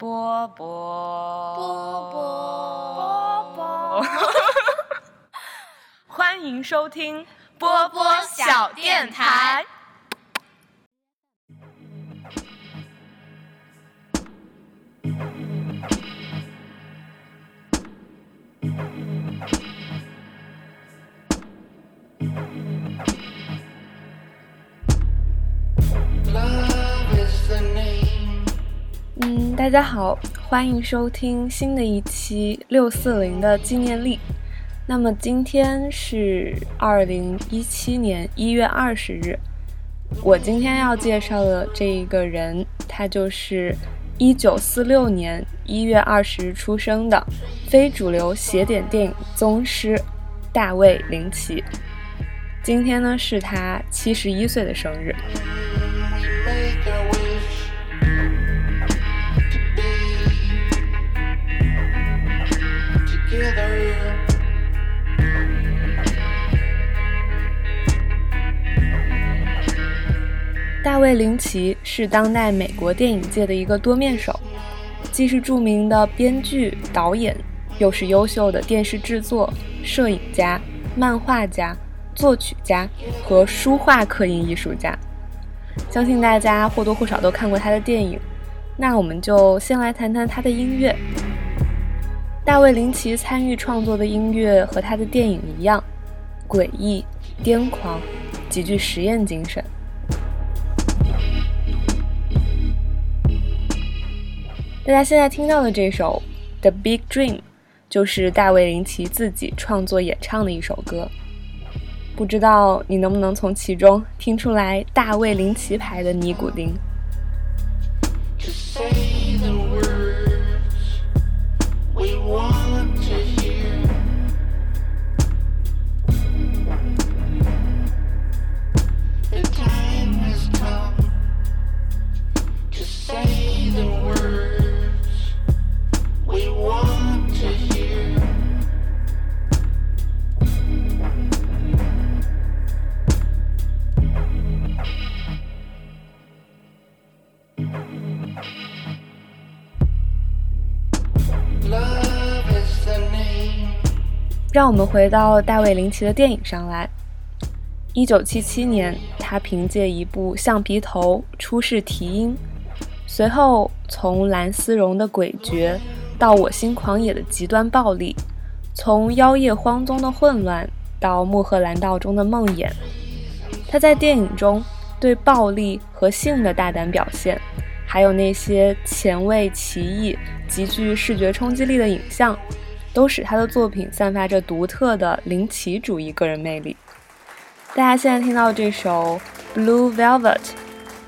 波波波波波，欢迎收听波波小电台。大家好，欢迎收听新的一期六四零的纪念历。那么今天是二零一七年一月二十日，我今天要介绍的这一个人，他就是一九四六年一月二十日出生的非主流邪典电影宗师大卫林奇。今天呢是他七十一岁的生日。大卫·林奇是当代美国电影界的一个多面手，既是著名的编剧、导演，又是优秀的电视制作、摄影家、漫画家、作曲家和书画刻印艺术家。相信大家或多或少都看过他的电影，那我们就先来谈谈他的音乐。大卫·林奇参与创作的音乐和他的电影一样，诡异、癫狂，极具实验精神。大家现在听到的这首《The Big Dream》，就是大卫·林奇自己创作演唱的一首歌。不知道你能不能从其中听出来大卫·林奇牌的尼古丁？让我们回到大卫·林奇的电影上来。一九七七年，他凭借一部《橡皮头》出世提音，随后从蓝丝绒的诡谲到我心狂野的极端暴力，从妖夜荒踪的混乱到穆赫兰道中的梦魇。他在电影中对暴力和性的大胆表现，还有那些前卫、奇异、极具视觉冲击力的影像。都使他的作品散发着独特的灵奇主义个人魅力。大家现在听到这首《Blue Velvet》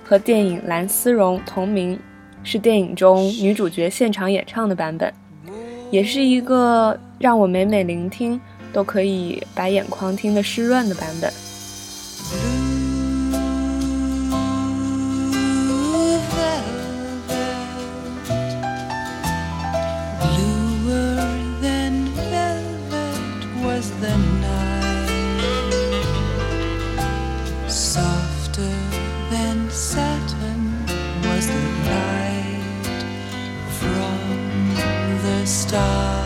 和电影《蓝丝绒》同名，是电影中女主角现场演唱的版本，也是一个让我每每聆听都可以把眼眶听得湿润的版本。the stars.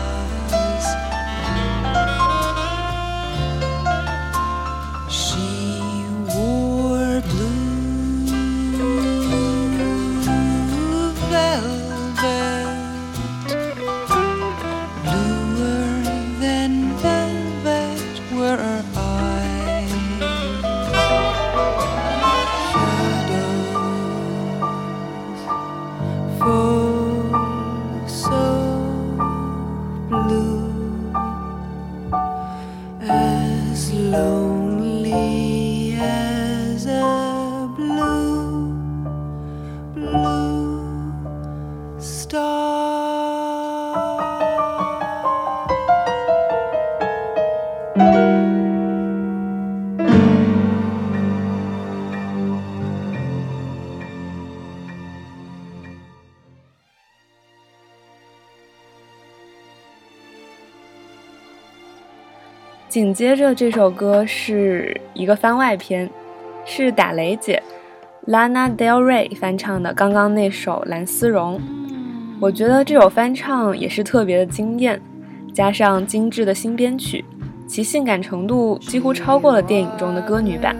紧接着这首歌是一个番外篇，是打雷姐 Lana Del Rey 翻唱的刚刚那首《蓝丝绒》。我觉得这首翻唱也是特别的惊艳，加上精致的新编曲，其性感程度几乎超过了电影中的歌女版。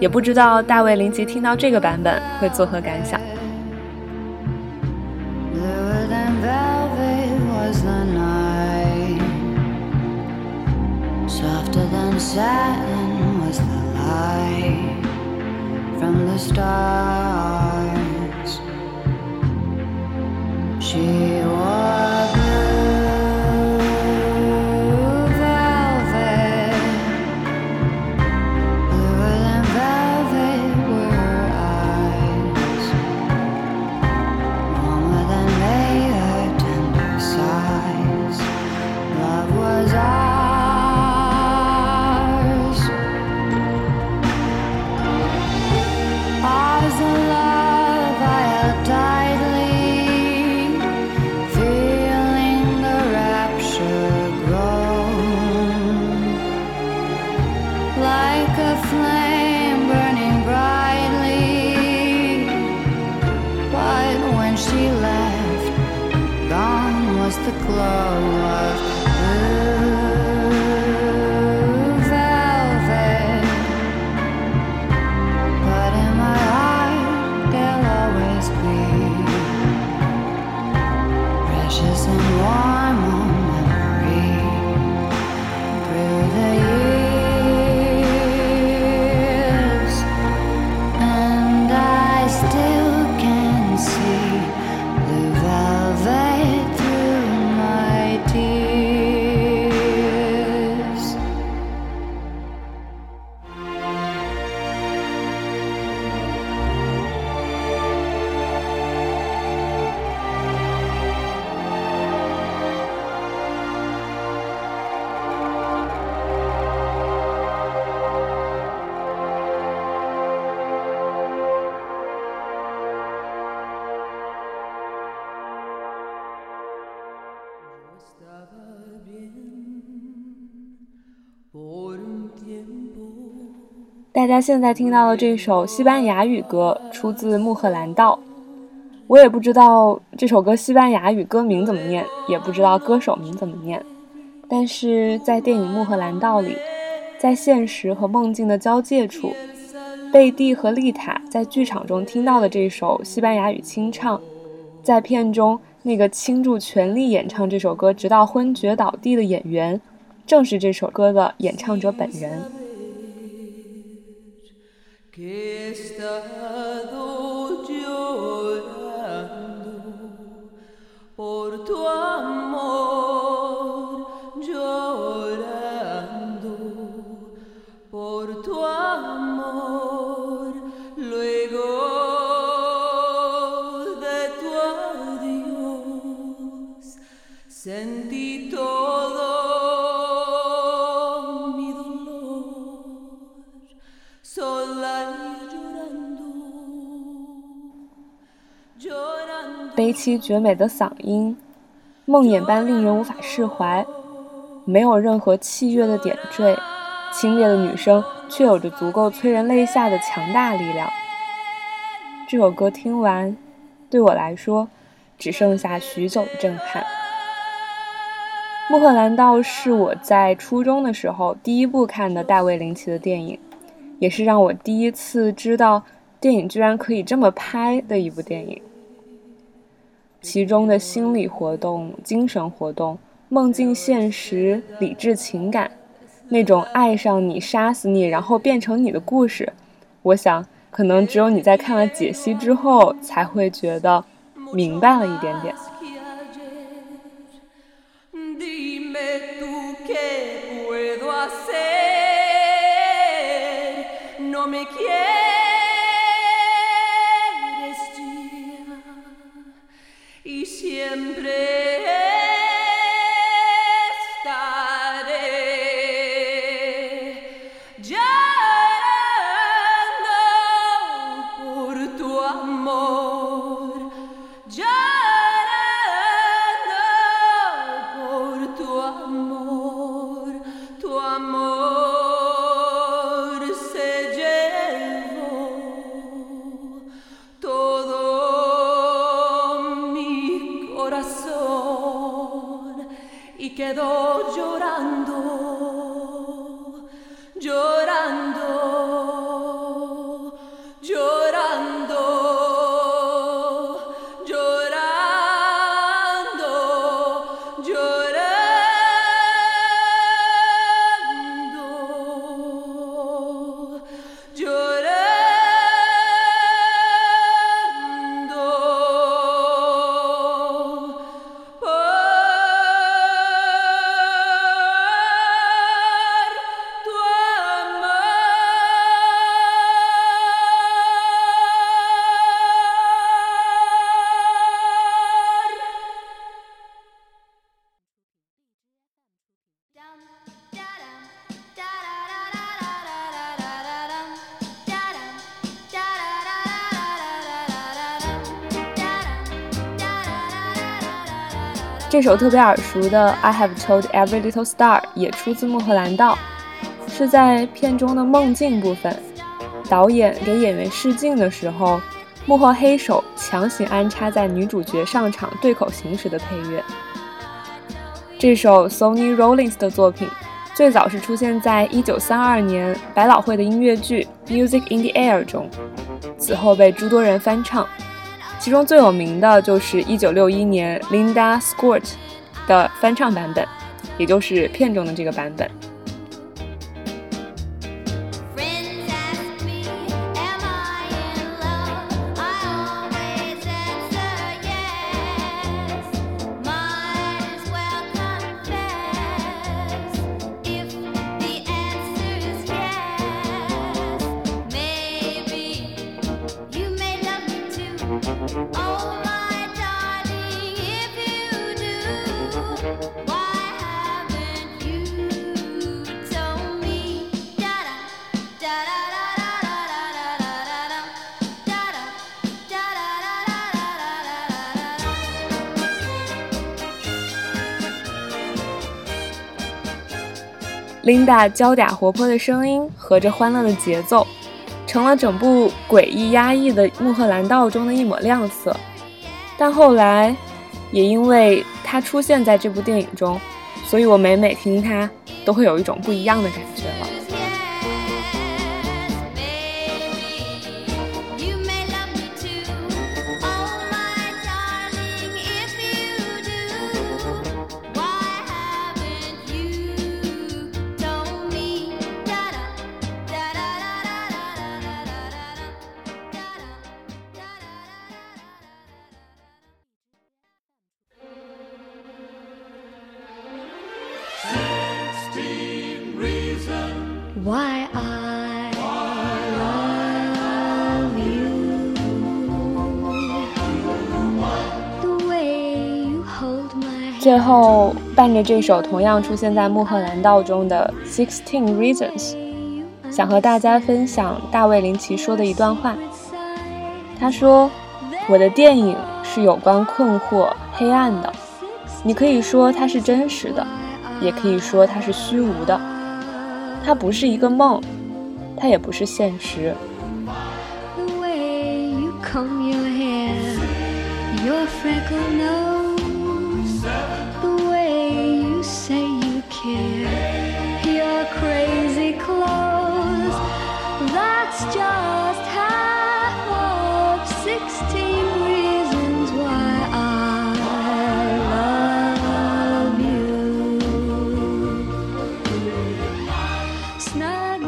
也不知道大卫林奇听到这个版本会作何感想。satin was the light from the stars. She was. glow of 大家现在听到的这首西班牙语歌出自《穆赫兰道》，我也不知道这首歌西班牙语歌名怎么念，也不知道歌手名怎么念。但是在电影《穆赫兰道》里，在现实和梦境的交界处，贝蒂和丽塔在剧场中听到的这首西班牙语清唱，在片中那个倾注全力演唱这首歌直到昏厥倒地的演员，正是这首歌的演唱者本人。que he estado 悲凄绝美的嗓音，梦魇般令人无法释怀，没有任何器乐的点缀，清冽的女声却有着足够催人泪下的强大力量。这首歌听完，对我来说，只剩下许久的震撼。《穆赫兰道》是我在初中的时候第一部看的大卫林奇的电影，也是让我第一次知道电影居然可以这么拍的一部电影。其中的心理活动精神活动梦境现实理智情感那种爱上你杀死你然后变成你的故事。我想可能只有你在看了解析之后才会觉得明白了一点点。这首特别耳熟的《I Have Told Every Little Star》也出自《穆赫兰道》，是在片中的梦境部分，导演给演员试镜的时候，幕后黑手强行安插在女主角上场对口型时的配乐。这首 Sonny Rollins 的作品，最早是出现在1932年百老汇的音乐剧《Music in the Air》中，此后被诸多人翻唱。其中最有名的就是1961年 Linda Scott 的翻唱版本，也就是片中的这个版本。Linda 娇嗲活泼的声音和着欢乐的节奏，成了整部诡异压抑的《穆赫兰道》中的一抹亮色。但后来，也因为她出现在这部电影中，所以我每每听她，都会有一种不一样的感觉 Why I love you The way you hold my 最后，伴着这首同样出现在《穆赫兰道》中的《Sixteen Reasons》，想和大家分享大卫林奇说的一段话。他说：“我的电影是有关困惑、黑暗的。你可以说它是真实的，也可以说它是虚无的。它不是一个梦，它也不是现实。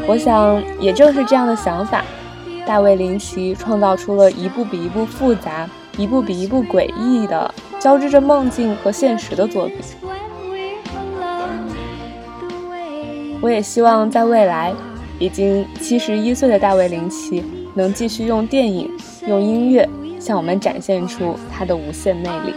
我想，也正是这样的想法，大卫林奇创造出了一部比一部复杂、一部比一部诡异的交织着梦境和现实的作品。我也希望在未来，已经七十一岁的大卫林奇能继续用电影、用音乐向我们展现出他的无限魅力。